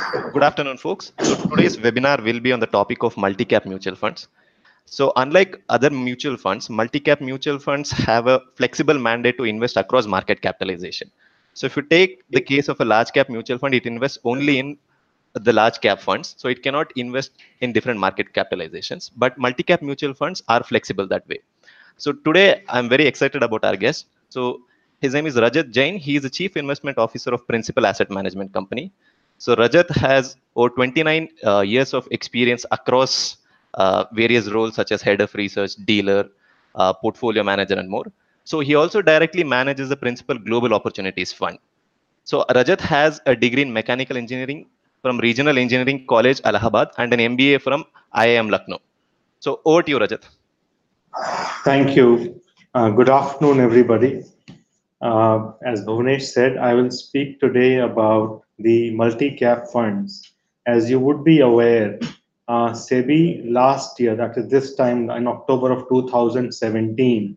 Good afternoon, folks. So today's webinar will be on the topic of multi-cap mutual funds. So unlike other mutual funds, multi-cap mutual funds have a flexible mandate to invest across market capitalization. So if you take the case of a large cap mutual fund, it invests only in the large cap funds. So it cannot invest in different market capitalizations. But multi-cap mutual funds are flexible that way. So today I'm very excited about our guest. So his name is Rajat Jain. He is the Chief Investment Officer of Principal Asset Management Company. So Rajat has over 29 uh, years of experience across uh, various roles such as head of research, dealer, uh, portfolio manager, and more. So he also directly manages the Principal Global Opportunities Fund. So Rajat has a degree in mechanical engineering from Regional Engineering College, Allahabad, and an MBA from IIM Lucknow. So over to you, Rajat. Thank you. Uh, good afternoon, everybody. Uh, as Bhuvanesh said, I will speak today about the multi-cap funds. As you would be aware, uh, SEBI last year, that is this time in October of 2017,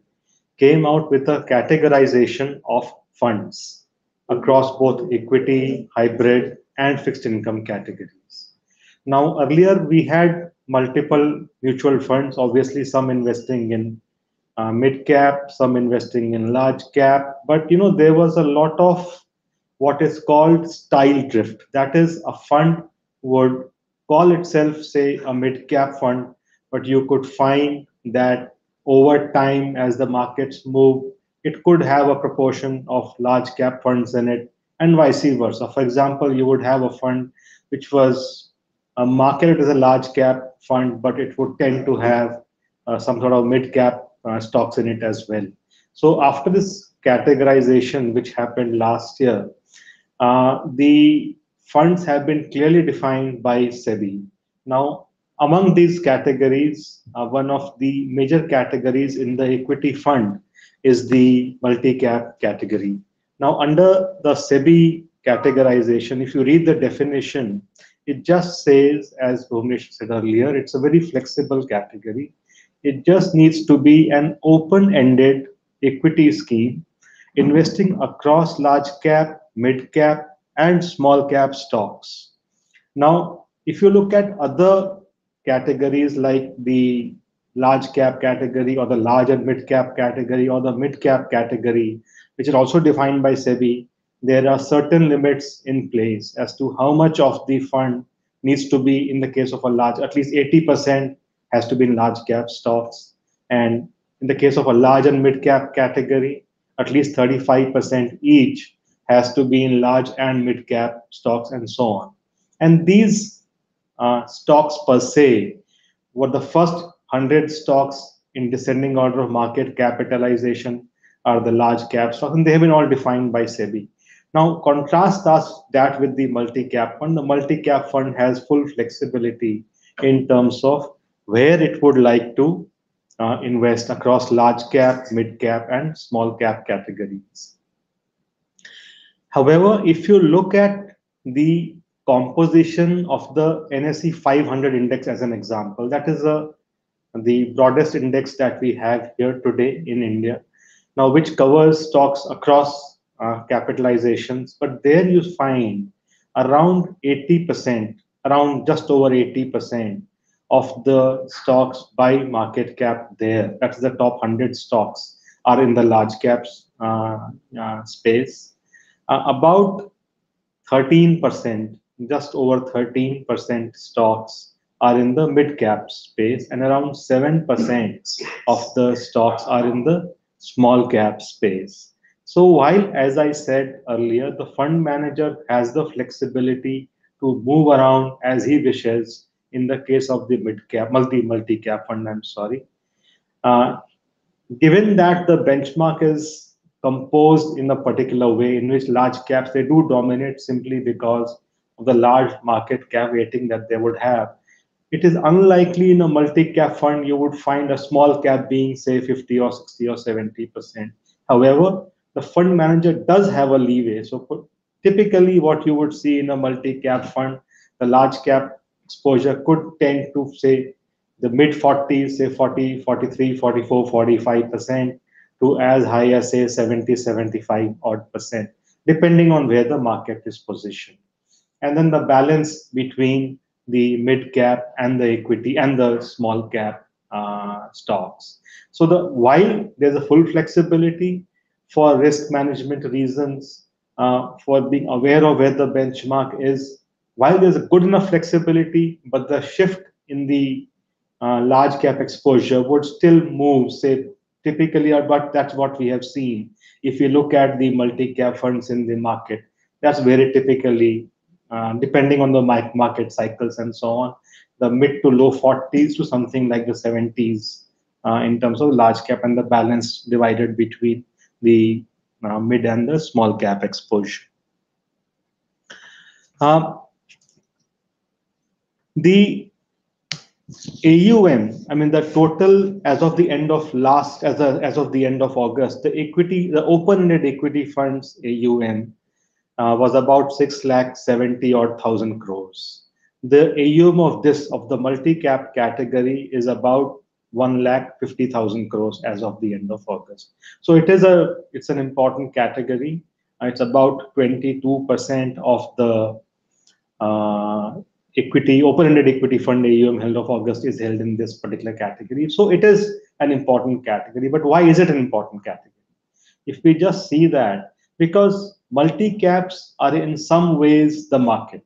came out with a categorization of funds across both equity, hybrid, and fixed income categories. Now, earlier we had multiple mutual funds, obviously some investing in uh, mid cap, some investing in large cap. But you know, there was a lot of what is called style drift. That is, a fund would call itself, say, a mid cap fund, but you could find that over time, as the markets move, it could have a proportion of large cap funds in it, and vice versa. For example, you would have a fund which was marketed as a large cap fund, but it would tend to have uh, some sort of mid cap uh, stocks in it as well. So after this categorization, which happened last year, the funds have been clearly defined by SEBI. Now, among these categories, uh, one of the major categories in the equity fund is the multi-cap category. Now, under the SEBI categorization, if you read the definition, it just says, as Bhuvnesh said earlier, it's a very flexible category it just needs to be an open-ended equity scheme investing across large cap, mid cap, and small cap stocks. Now, if you look at other categories like the large cap category or the large and mid cap category or the mid cap category, which are also defined by SEBI, there are certain limits in place as to how much of the fund needs to be in the case of a large, at least 80% has to be in large cap stocks. And in the case of a large and mid cap category, at least 35% each has to be in large and mid cap stocks and so on. And these uh, stocks per se were the first 100 stocks in descending order of market capitalization are the large cap stocks, and they have been all defined by SEBI. Now, contrast us that with the multi-cap fund. The multi-cap fund has full flexibility in terms of where it would like to uh, invest across large cap, mid cap, and small cap categories. However, if you look at the composition of the NSE 500 index as an example, that is a, the broadest index that we have here today in India. Now, which covers stocks across uh, capitalizations, but there you find around 80%, around just over 80% of the stocks by market cap there. That's the top 100 stocks are in the large caps uh, uh, space. Uh, about 13%, just over 13% stocks are in the mid cap space, and around 7% of the stocks are in the small cap space. So, while, as I said earlier, the fund manager has the flexibility to move around as he wishes in the case of the mid cap, multi multi cap fund, I'm sorry. Uh, given that the benchmark is composed in a particular way in which large caps they do dominate simply because of the large market cap weighting that they would have. It is unlikely in a multi-cap fund you would find a small cap being say 50 or 60 or 70 percent. However the fund manager does have a leeway. So typically what you would see in a multi-cap fund the large cap exposure could tend to say the mid 40s, say 40, 43, 44, 45% to as high as say 70, 75 odd percent, depending on where the market is positioned. and then the balance between the mid cap and the equity and the small cap uh, stocks. So the while there's a full flexibility for risk management reasons, uh, for being aware of where the benchmark is, while there's a good enough flexibility, but the shift in the uh, large cap exposure would still move, say typically, or but that's what we have seen. If you look at the multi-cap funds in the market, that's very typically uh, depending on the market cycles and so on, the mid to low 40s to something like the 70s uh, in terms of large cap and the balance divided between the uh, mid and the small cap exposure. Um, the AUM, I mean the total as of the end of last, as, a, as of the end of August, the equity, the open-ended equity funds AUM uh, was about 6 lakh 70 or 1000 crores. The AUM of this, of the multi-cap category is about 1 lakh 50,000 crores as of the end of August. So it is a, it's an important category. Uh, it's about 22% of the uh, equity, open-ended equity fund AUM held of August is held in this particular category. So it is an important category. But why is it an important category? If we just see that, because multi-caps are in some ways the market.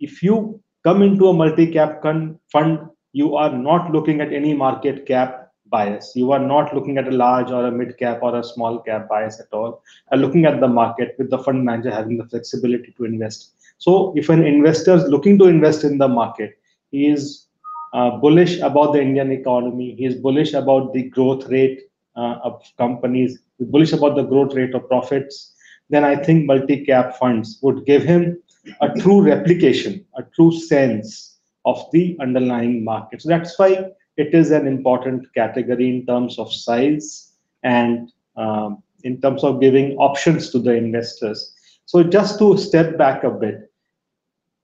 If you come into a multi-cap fund, you are not looking at any market cap bias. You are not looking at a large or a mid cap or a small cap bias at all. You're looking at the market with the fund manager having the flexibility to invest. So if an investor is looking to invest in the market, he is uh, bullish about the Indian economy. He is bullish about the growth rate uh, of companies, bullish about the growth rate of profits then I think multi-cap funds would give him a true replication, a true sense of the underlying market. So that's why it is an important category in terms of size and um, in terms of giving options to the investors. So just to step back a bit,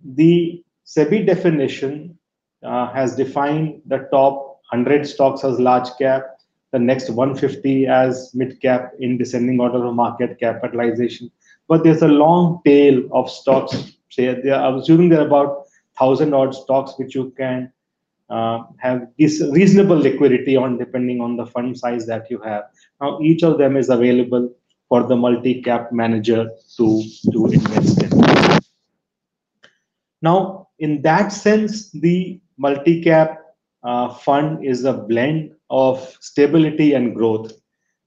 the SEBI definition uh, has defined the top 100 stocks as large cap, the next 150 as mid cap in descending order of market capitalization. But there's a long tail of stocks. Say I'm assuming there are about thousand odd stocks which you can uh, have this reasonable liquidity on depending on the fund size that you have. Now each of them is available for the multi-cap manager to, to invest in. Now, in that sense, the multi-cap uh, fund is a blend of stability and growth.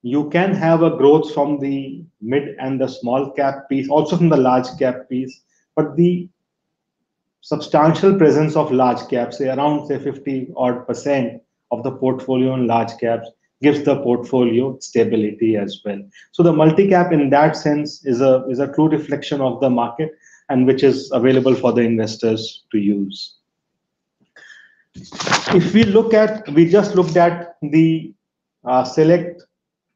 You can have a growth from the mid and the small cap piece, also from the large cap piece, but the substantial presence of large caps, say around say 50 odd percent of the portfolio in large caps, gives the portfolio stability as well. So the multi-cap in that sense is a is a true reflection of the market and which is available for the investors to use if we look at, we just looked at the uh, select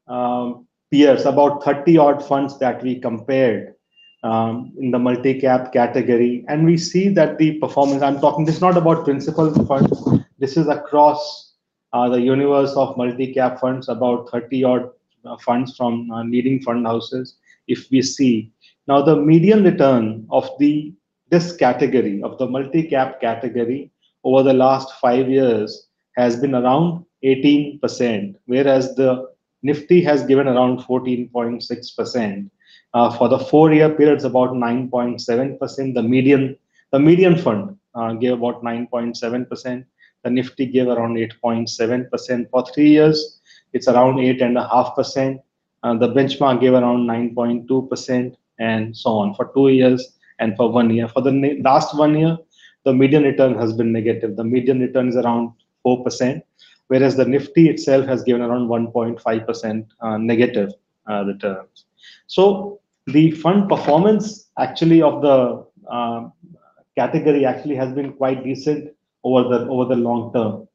um, peers, about 30 odd funds that we compared um, in the multi-cap category, and we see that the performance, I'm talking, this is not about principal funds, this is across uh, the universe of multi-cap funds, about 30 odd uh, funds from uh, leading fund houses. If we see now the median return of the this category of the multi-cap category over the last five years has been around 18%, whereas the Nifty has given around 14.6%. Uh, for the four-year period, it's about 9.7%. The median, the median fund uh, gave about 9.7%. The Nifty gave around 8.7%. For three years, it's around 8.5%. Uh, the benchmark gave around 9.2%, and so on for two years and for one year. For the last one year, the median return has been negative. The median return is around 4%, whereas the Nifty itself has given around 1.5% uh, negative uh, returns. So the fund performance actually of the uh, category actually has been quite decent over the over the long term.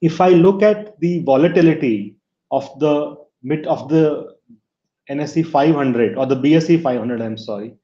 If I look at the volatility of the mid of the NSE 500 or the BSE 500, I'm sorry,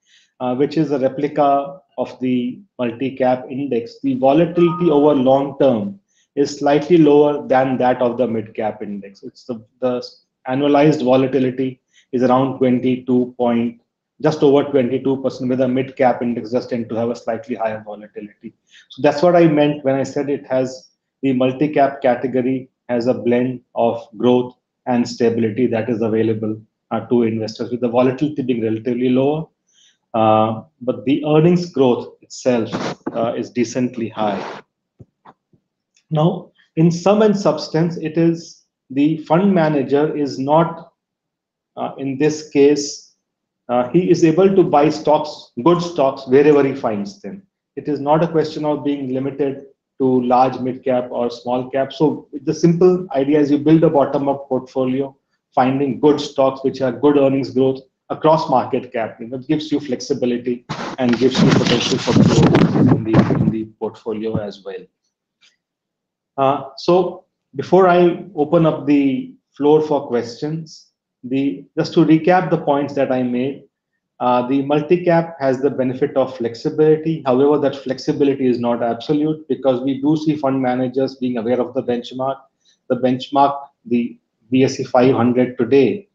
uh, which is a replica of the multi-cap index, the volatility over long term is slightly lower than that of the mid-cap index. It's the, the annualized volatility is around 22 point, just over 22% with a mid cap index just tend to have a slightly higher volatility. So that's what I meant when I said it has the multi-cap category has a blend of growth and stability that is available to investors with the volatility being relatively lower. Uh, but the earnings growth itself uh, is decently high. Now, in sum and substance, it is the fund manager is not, uh, in this case, uh, he is able to buy stocks, good stocks, wherever he finds them. It is not a question of being limited to large mid cap or small cap. So the simple idea is you build a bottom up portfolio, finding good stocks which have good earnings growth across market cap. You know, gives you flexibility and gives you potential for growth in the, in the portfolio as well. Uh, so before I open up the floor for questions, the just to recap the points that I made, uh, the multi-cap has the benefit of flexibility. However, that flexibility is not absolute because we do see fund managers being aware of the benchmark. The benchmark, the BSE 500 today,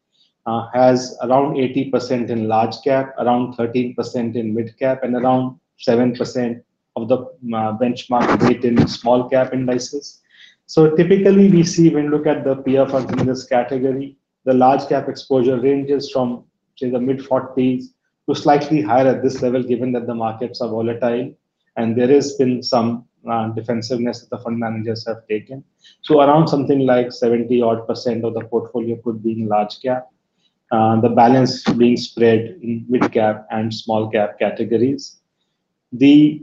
uh, has around 80% in large cap, around 13% in mid cap, and around 7% of the uh, benchmark weight in small cap indices. So typically we see when look at the peer funds in this category, the large cap exposure ranges from say the mid 40s to slightly higher at this level, given that the markets are volatile and there has been some defensiveness that the fund managers have taken. So around something like 70 odd percent of the portfolio could be in large cap. Uh, the balance being spread in mid cap and small cap categories. The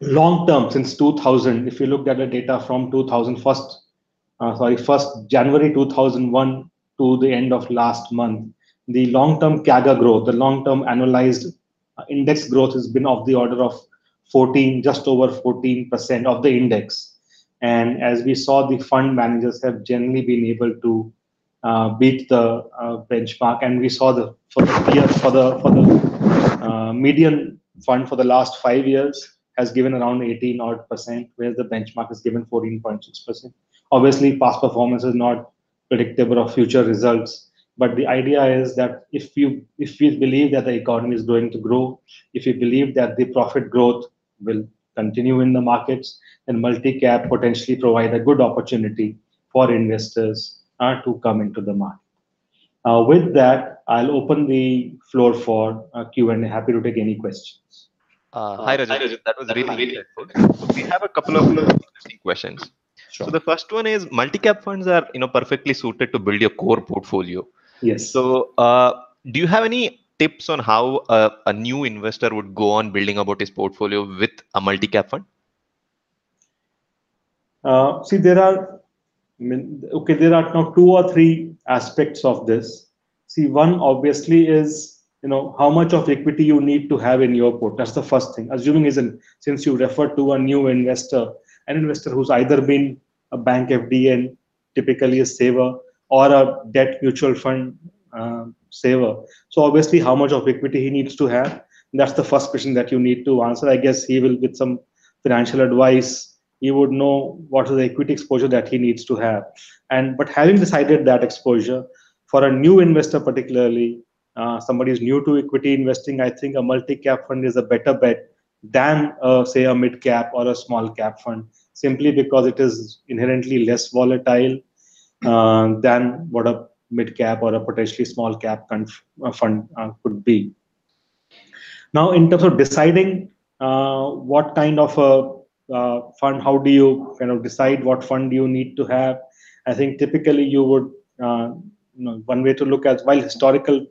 long term since 2000, if you looked at the data from 2000 first, uh, sorry, first January 2001 to the end of last month, the long-term CAGR growth, the long-term annualized uh, index growth has been of the order of 14, just over 14% of the index. And as we saw, the fund managers have generally been able to uh, beat the uh, benchmark. And we saw the for the year, for the for the uh, median fund for the last five years has given around 18 odd percent, whereas the benchmark is given 14.6 percent. Obviously, past performance is not predictable of future results, but the idea is that if you if we believe that the economy is going to grow, if you believe that the profit growth will continue in the markets, then multi-cap potentially provide a good opportunity for investors uh, to come into the market. Uh, with that, I'll open the floor for uh, Q&A. Happy to take any questions. Uh, hi, Rajat. That was really helpful. So we have a couple of interesting questions. Sure. So the first one is multi-cap funds are you know perfectly suited to build your core portfolio. Yes. So, uh, do you have any tips on how a, a, new investor would go on building about his portfolio with a multi-cap fund? Uh, see, there are, okay, there are now two or three aspects of this. See, one obviously is, you know, how much of equity you need to have in your port. That's the first thing. Assuming isn't, since you refer to a new investor, an investor who's either been a bank FD and typically a saver, or a debt mutual fund uh, saver. So obviously, how much of equity he needs to have. That's the first question that you need to answer. I guess he will, with some financial advice, he would know what is the equity exposure that he needs to have. And but having decided that exposure for a new investor, particularly uh, somebody is new to equity investing, I think a multi-cap fund is a better bet than uh, say a mid-cap or a small cap fund, simply because it is inherently less volatile uh, than what a mid cap or a potentially small cap uh, fund uh, could be. Now, in terms of deciding uh, what kind of a uh, fund, how do you kind of decide what fund you need to have? I think typically you would, uh, you know, one way to look at while historical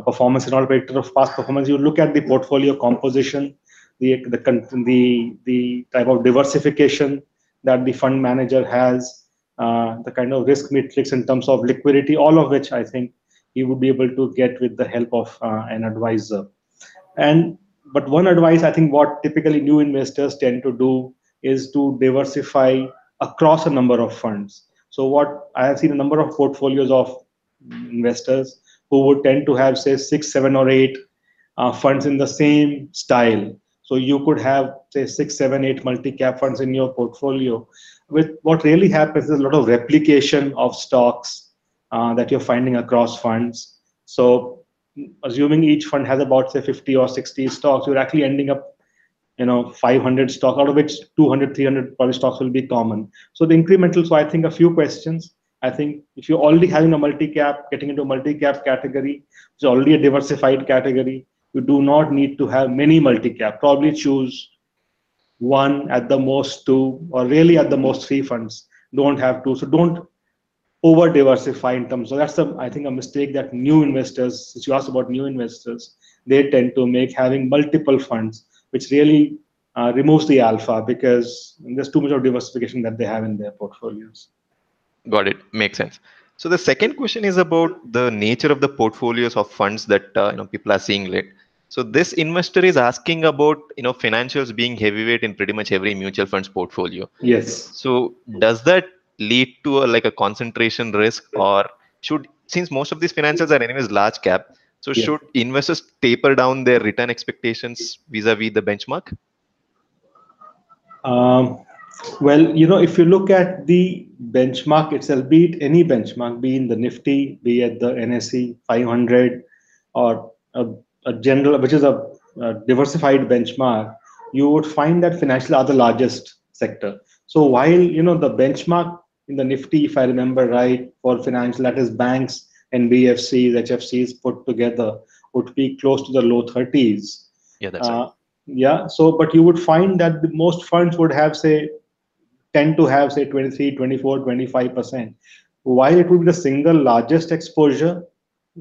performance is not a predictor of past performance, you look at the portfolio composition, the the the the type of diversification that the fund manager has uh, the kind of risk matrix in terms of liquidity, all of which I think he would be able to get with the help of uh, an advisor. And but one advice I think what typically new investors tend to do is to diversify across a number of funds. So what I have seen a number of portfolios of investors who would tend to have say six, seven, or eight uh, funds in the same style. So you could have say six, seven, eight multi-cap funds in your portfolio, with what really happens is a lot of replication of stocks uh, that you're finding across funds. So assuming each fund has about say 50 or 60 stocks, you're actually ending up you know 500 stocks out of which 200 300 probably stocks will be common. So the incremental so i think a few questions. I think if you're already having a multi-cap getting into a multi-cap category which is already a diversified category you do not need to have many multi-cap. Probably choose one at the most two or really at the most three funds don't have two so don't over diversify in terms so that's the i think a mistake that new investors since you asked about new investors they tend to make having multiple funds which really uh, removes the alpha because there's too much of diversification that they have in their portfolios. Got it. Makes sense. So the second question is about the nature of the portfolios of funds that uh, you know people are seeing late. So this investor is asking about you know financials being heavyweight in pretty much every mutual funds portfolio. Yes. So does that lead to a, like a concentration risk, or should since most of these financials are anyways large cap, so should investors taper down their return expectations vis-a-vis the benchmark? Um, well, you know, if you look at the benchmark itself, be it any benchmark, be in the Nifty, be at the NSE 500, or a, a general, which is a, a, diversified benchmark, you would find that financial are the largest sector. So while you know the benchmark in the Nifty, if I remember right, for financial, that is banks NBFCs, HFCs put together would be close to the low 30s. Yeah, that's uh, right. Yeah, so but you would find that the most funds would have say tend to have say 23, 24, 25%. While it would be the single largest exposure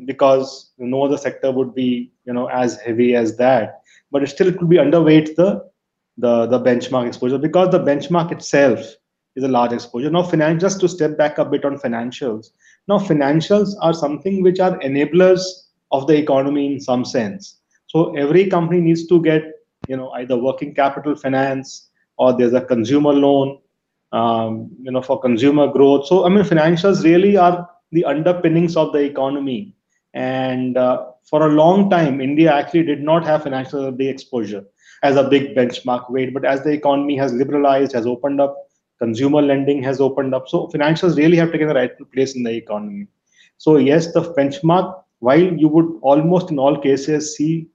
because no other sector would be you know as heavy as that, but it still could be underweight the the the benchmark exposure because the benchmark itself is a large exposure. Now, finance just to step back a bit on financials. Now, financials are something which are enablers of the economy in some sense. So every company needs to get, you know, either working capital finance or there's a consumer loan, um, you know, for consumer growth. So I mean, financials really are the underpinnings of the economy. And uh, for a long time, India actually did not have financial exposure as a big benchmark weight. But as the economy has liberalized, has opened up consumer lending has opened up. So financials really have taken the rightful place in the economy. So yes, the benchmark, while you would almost in all cases see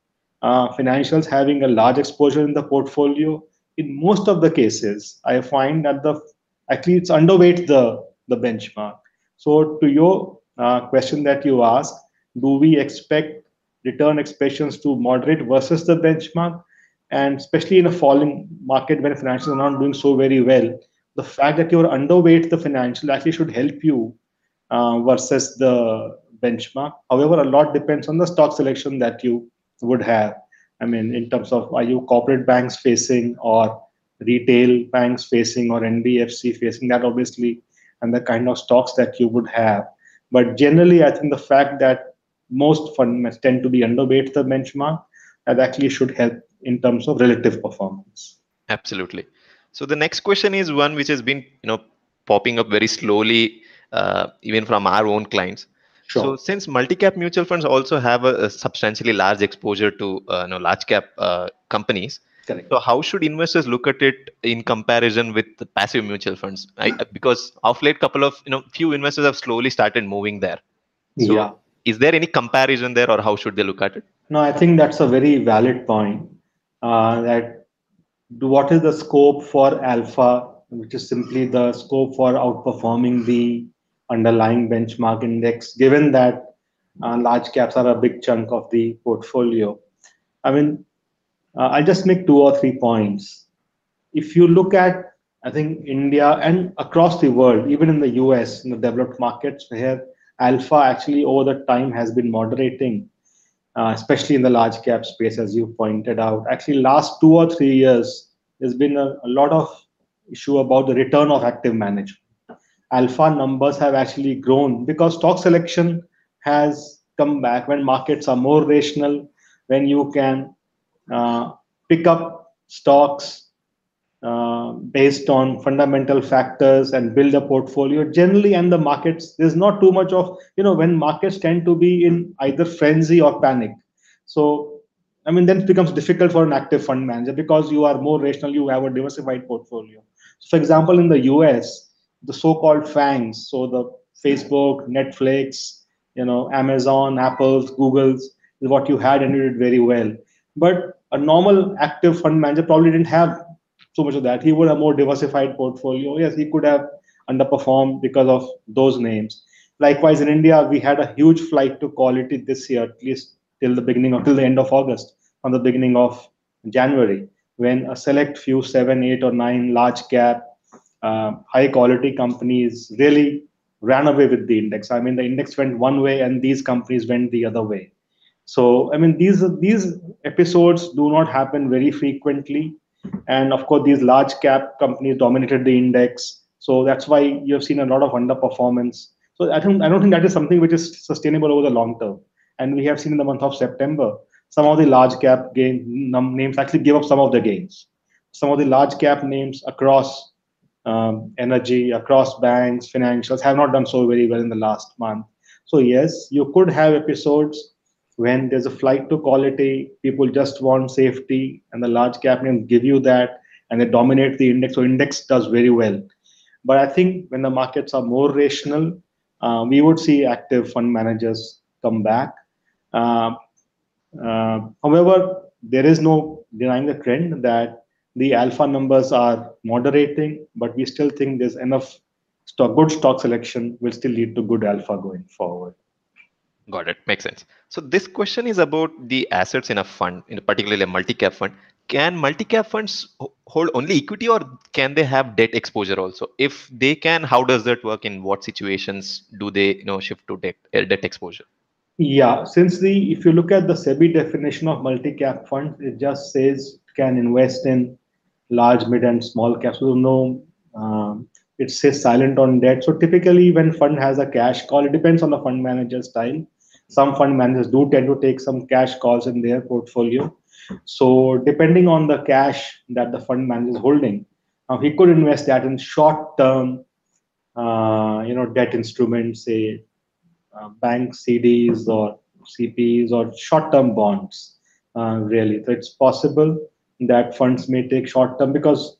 uh, financials having a large exposure in the portfolio, in most of the cases, I find that the actually it's underweight the, the benchmark. So to your uh, question that you asked, do we expect return expectations to moderate versus the benchmark? And especially in a falling market when financials are not doing so very well, the fact that you're underweight the financial actually should help you uh, versus the benchmark. However, a lot depends on the stock selection that you would have. I mean, in terms of are you corporate banks facing or retail banks facing or NBFC facing that obviously and the kind of stocks that you would have. But generally, I think the fact that most funds tend to be underweight the benchmark that actually should help in terms of relative performance. Absolutely. So the next question is one which has been you know popping up very slowly uh, even from our own clients. Sure. So since multi-cap mutual funds also have a, a substantially large exposure to uh, you know, large cap uh, companies, Correct. so how should investors look at it in comparison with the passive mutual funds? I, because of late, couple of you know few investors have slowly started moving there. So yeah. Is there any comparison there, or how should they look at it? No, I think that's a very valid point. Uh, that what is the scope for alpha, which is simply the scope for outperforming the underlying benchmark index, given that uh, large caps are a big chunk of the portfolio. I mean, uh, I'll just make two or three points. If you look at, I think, India and across the world, even in the US, in the developed markets, where alpha actually over the time has been moderating, uh, especially in the large cap space, as you pointed out. Actually, last two or three years, there's been a, a lot of issue about the return of active management. Alpha numbers have actually grown because stock selection has come back when markets are more rational, when you can uh, pick up stocks uh, based on fundamental factors and build a portfolio generally and the markets there's not too much of you know when markets tend to be in either frenzy or panic so i mean then it becomes difficult for an active fund manager because you are more rational you have a diversified portfolio for example in the us the so-called FAANGs so the facebook netflix you know amazon apples googles is what you had and you did very well. But a normal active fund manager probably didn't have so much of that. He would have more diversified portfolio. Yes, he could have underperformed because of those names. Likewise, in India, we had a huge flight to quality this year, at least till the beginning of till the end of August, from the beginning of January, when a select few seven, eight, or nine large cap, uh, high quality companies really ran away with the index. I mean, the index went one way, and these companies went the other way. So, I mean, these these episodes do not happen very frequently, and of course, these large cap companies dominated the index. So that's why you have seen a lot of underperformance. So I don't I don't think that is something which is sustainable over the long term. And we have seen in the month of September some of the large cap gain names actually give up some of the gains. Some of the large cap names across um, energy, across banks, financials have not done so very well in the last month. So yes, you could have episodes when there's a flight to quality, people just want safety, and the large cap names give you that, and they dominate the index. So index does very well. But I think when the markets are more rational, uh, we would see active fund managers come back. Uh, uh, however, there is no denying the trend that the alpha numbers are moderating, but we still think there's enough stock, good stock selection will still lead to good alpha going forward. Got it. Makes sense. So this question is about the assets in a fund, in particularly a multi-cap fund. Can multi-cap funds hold only equity or can they have debt exposure also? If they can, how does that work? In what situations do they you know shift to debt uh, debt exposure? Yeah, since the if you look at the SEBI definition of multi-cap funds, it just says can invest in large, mid, and small caps. So no, um, it says silent on debt. So typically, when fund has a cash call, it depends on the fund manager's style. Some fund managers do tend to take some cash calls in their portfolio. So depending on the cash that the fund manager is holding, uh, he could invest that in short-term, uh, you know, debt instruments, say uh, bank CDs or CPs or short-term bonds. Uh, really, so it's possible that funds may take short-term because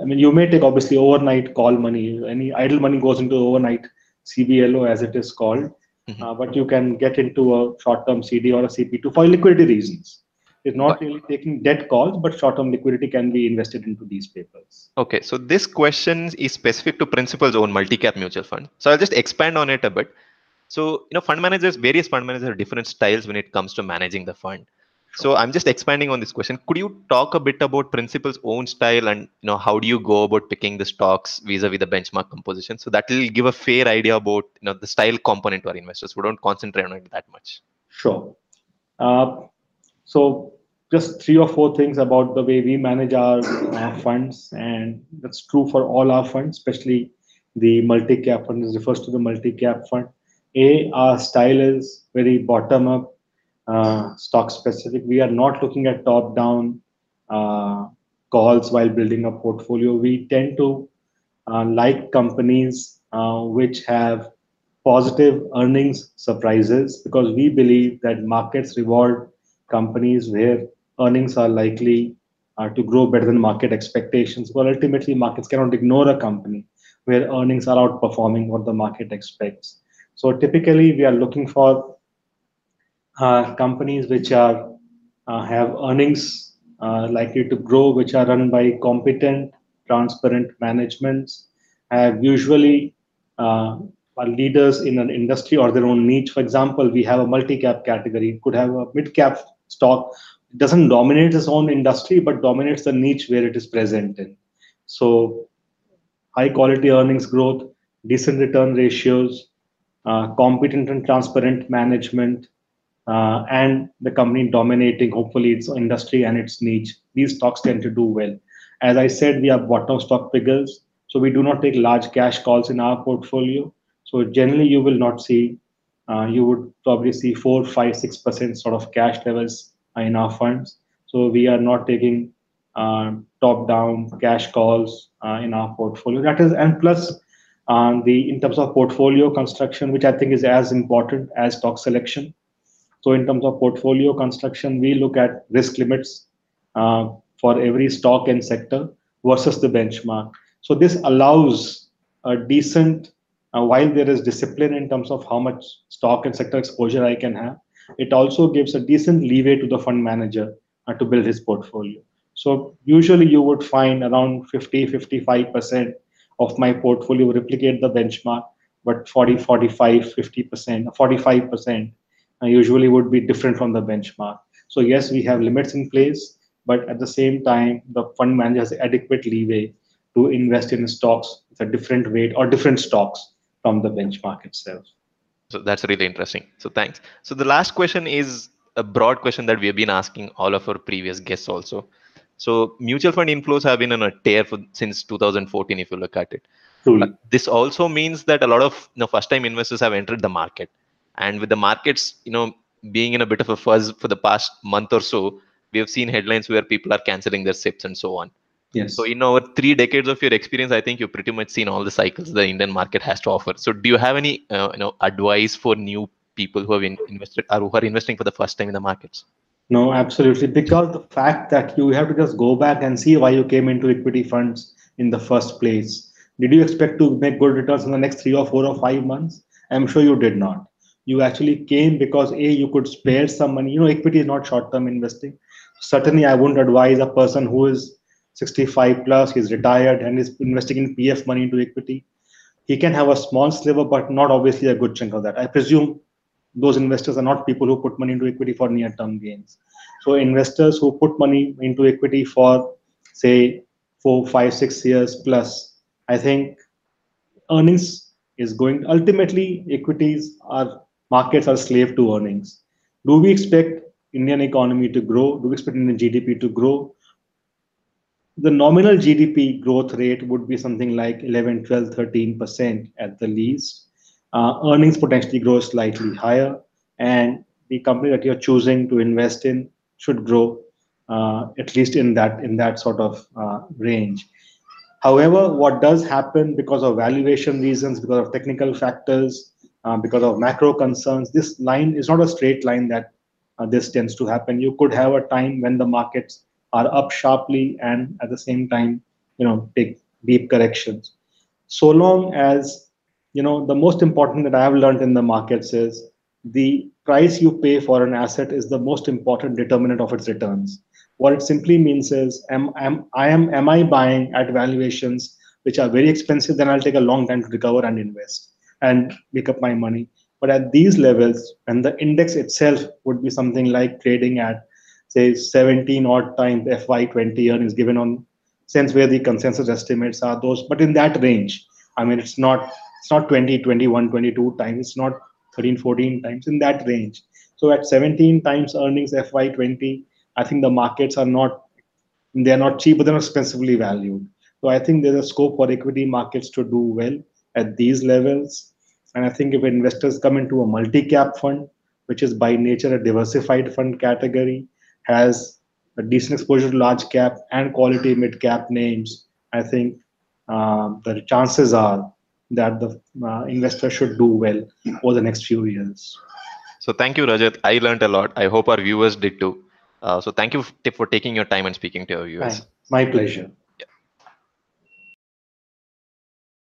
I mean you may take obviously overnight call money. Any idle money goes into overnight CBLO as it is called, mm-hmm. uh, but you can get into a short-term CD or a CP2 for liquidity reasons It's not really taking debt calls, but short-term liquidity can be invested into these papers. Okay, so this question is specific to Principal's own multi-cap mutual fund. So I'll just expand on it a bit. So you know, fund managers, various fund managers have different styles when it comes to managing the fund. So I'm just expanding on this question. Could you talk a bit about Principal's own style and you know how do you go about picking the stocks vis-a-vis the benchmark composition? So that will give a fair idea about you know the style component to our investors who don't concentrate on it that much. Sure. Uh, so just three or four things about the way we manage our funds, and that's true for all our funds, especially the multi-cap fund. Refers to the multi-cap fund. A, our style is very bottom-up, uh, stock specific. We are not looking at top-down uh, calls while building a portfolio. We tend to uh, like companies uh, which have positive earnings surprises because we believe that markets reward companies where earnings are likely uh, to grow better than market expectations. But ultimately, markets cannot ignore a company where earnings are outperforming what the market expects. So typically, we are looking for uh, companies which are uh, have earnings uh, likely to grow, which are run by competent, transparent managements, have usually uh, are leaders in an industry or their own niche. For example, we have a multi-cap category, It could have a mid-cap stock it doesn't dominate its own industry, but dominates the niche where it is present in. So high quality earnings growth, decent return ratios, uh, competent and transparent management, uh, and the company dominating hopefully its industry and its niche. These stocks tend to do well. As I said, we are bottom stock figures, so we do not take large cash calls in our portfolio. So generally, you will not see. Uh, you would probably see four, five, six percent sort of cash levels in our funds. So we are not taking uh, top-down cash calls uh, in our portfolio. That is, and plus um, the in terms of portfolio construction, which I think is as important as stock selection. So in terms of portfolio construction, we look at risk limits uh, for every stock and sector versus the benchmark. So this allows a decent, uh, while there is discipline in terms of how much stock and sector exposure I can have, it also gives a decent leeway to the fund manager uh, to build his portfolio. So usually you would find around 50, 55% of my portfolio replicate the benchmark, but 40, 45, 50%, 45% uh, Uh, usually would be different from the benchmark. So yes, we have limits in place, but at the same time, the fund manager has adequate leeway to invest in stocks with a different weight or different stocks from the benchmark itself. So that's really interesting. So thanks. So the last question is a broad question that we have been asking all of our previous guests also. So mutual fund inflows have been on a tear for, since 2014, if you look at it. Truly. This also means that a lot of you know, first-time investors have entered the market, and with the markets, you know, being in a bit of a fuzz for the past month or so, we have seen headlines where people are canceling their SIPs and so on. Yes. So in our three decades of your experience, I think you've pretty much seen all the cycles the Indian market has to offer. So do you have any uh, you know advice for new people who have in, invested or who are investing for the first time in the markets? No, absolutely. Because the fact that you have to just go back and see why you came into equity funds in the first place. Did you expect to make good returns in the next three or four or five months? I'm sure you did not. You actually came because A, you could spare some money. You know, equity is not short term investing. Certainly, I wouldn't advise a person who is 65 plus, he's retired and is investing in PF money into equity. He can have a small sliver, but not obviously a good chunk of that. I presume those investors are not people who put money into equity for near term gains. So investors who put money into equity for say four, five, six years plus, I think earnings is going ultimately equities are markets are slave to earnings. Do we expect Indian economy to grow? Do we expect Indian GDP to grow? The nominal GDP growth rate would be something like 11, 12, 13% at the least uh, earnings potentially grow slightly higher, and the company that you're choosing to invest in should grow uh, at least in that in that sort of uh, range. However, what does happen because of valuation reasons, because of technical factors, because of macro concerns, this line is not a straight line that uh, this tends to happen. You could have a time when the markets are up sharply and at the same time, you know, take deep corrections. So long as you know the most important that i have learned in the markets is the price you pay for an asset is the most important determinant of its returns what it simply means is am, am i am am i buying at valuations which are very expensive then i'll take a long time to recover and invest and make up my money. But at these levels and the index itself would be something like trading at say 17 odd times fy20 earnings given on sense where the consensus estimates are those but in that range. I mean it's not it's not 20 21 22 times it's not 13 14 times in that range. So at 17 times earnings fy20 i think the markets are not they're not cheap but they're not expensively valued. So i think there's a scope for equity markets to do well at these levels and i think if investors come into a multi-cap fund which is by nature a diversified fund category has a decent exposure to large cap and quality mid cap names i think uh, the chances are that the uh, investor should do well over the next few years. So thank you, Rajat. I learned a lot. I hope our viewers did too. Uh, so thank you for taking your time and speaking to our viewers. My pleasure.